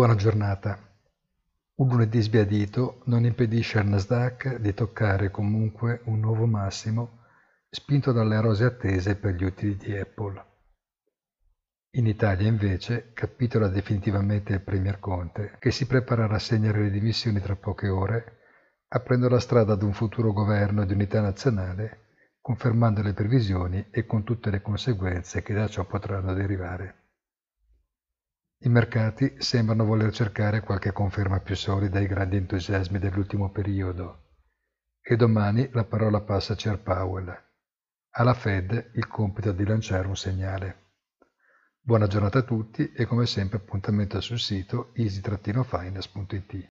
Buona giornata. Un lunedì sbiadito non impedisce al Nasdaq di toccare comunque un nuovo massimo spinto dalle rose attese per gli utili di Apple. In Italia invece capitola definitivamente il Premier Conte che si prepara a rassegnare le dimissioni tra poche ore aprendo la strada ad un futuro governo di unità nazionale confermando le previsioni e con tutte le conseguenze che da ciò potranno derivare. Mercati sembrano voler cercare qualche conferma più solida ai grandi entusiasmi dell'ultimo periodo e domani la parola passa a Chair Powell. Alla Fed il compito di lanciare un segnale. Buona giornata a tutti e come sempre appuntamento sul sito easy-finance.it.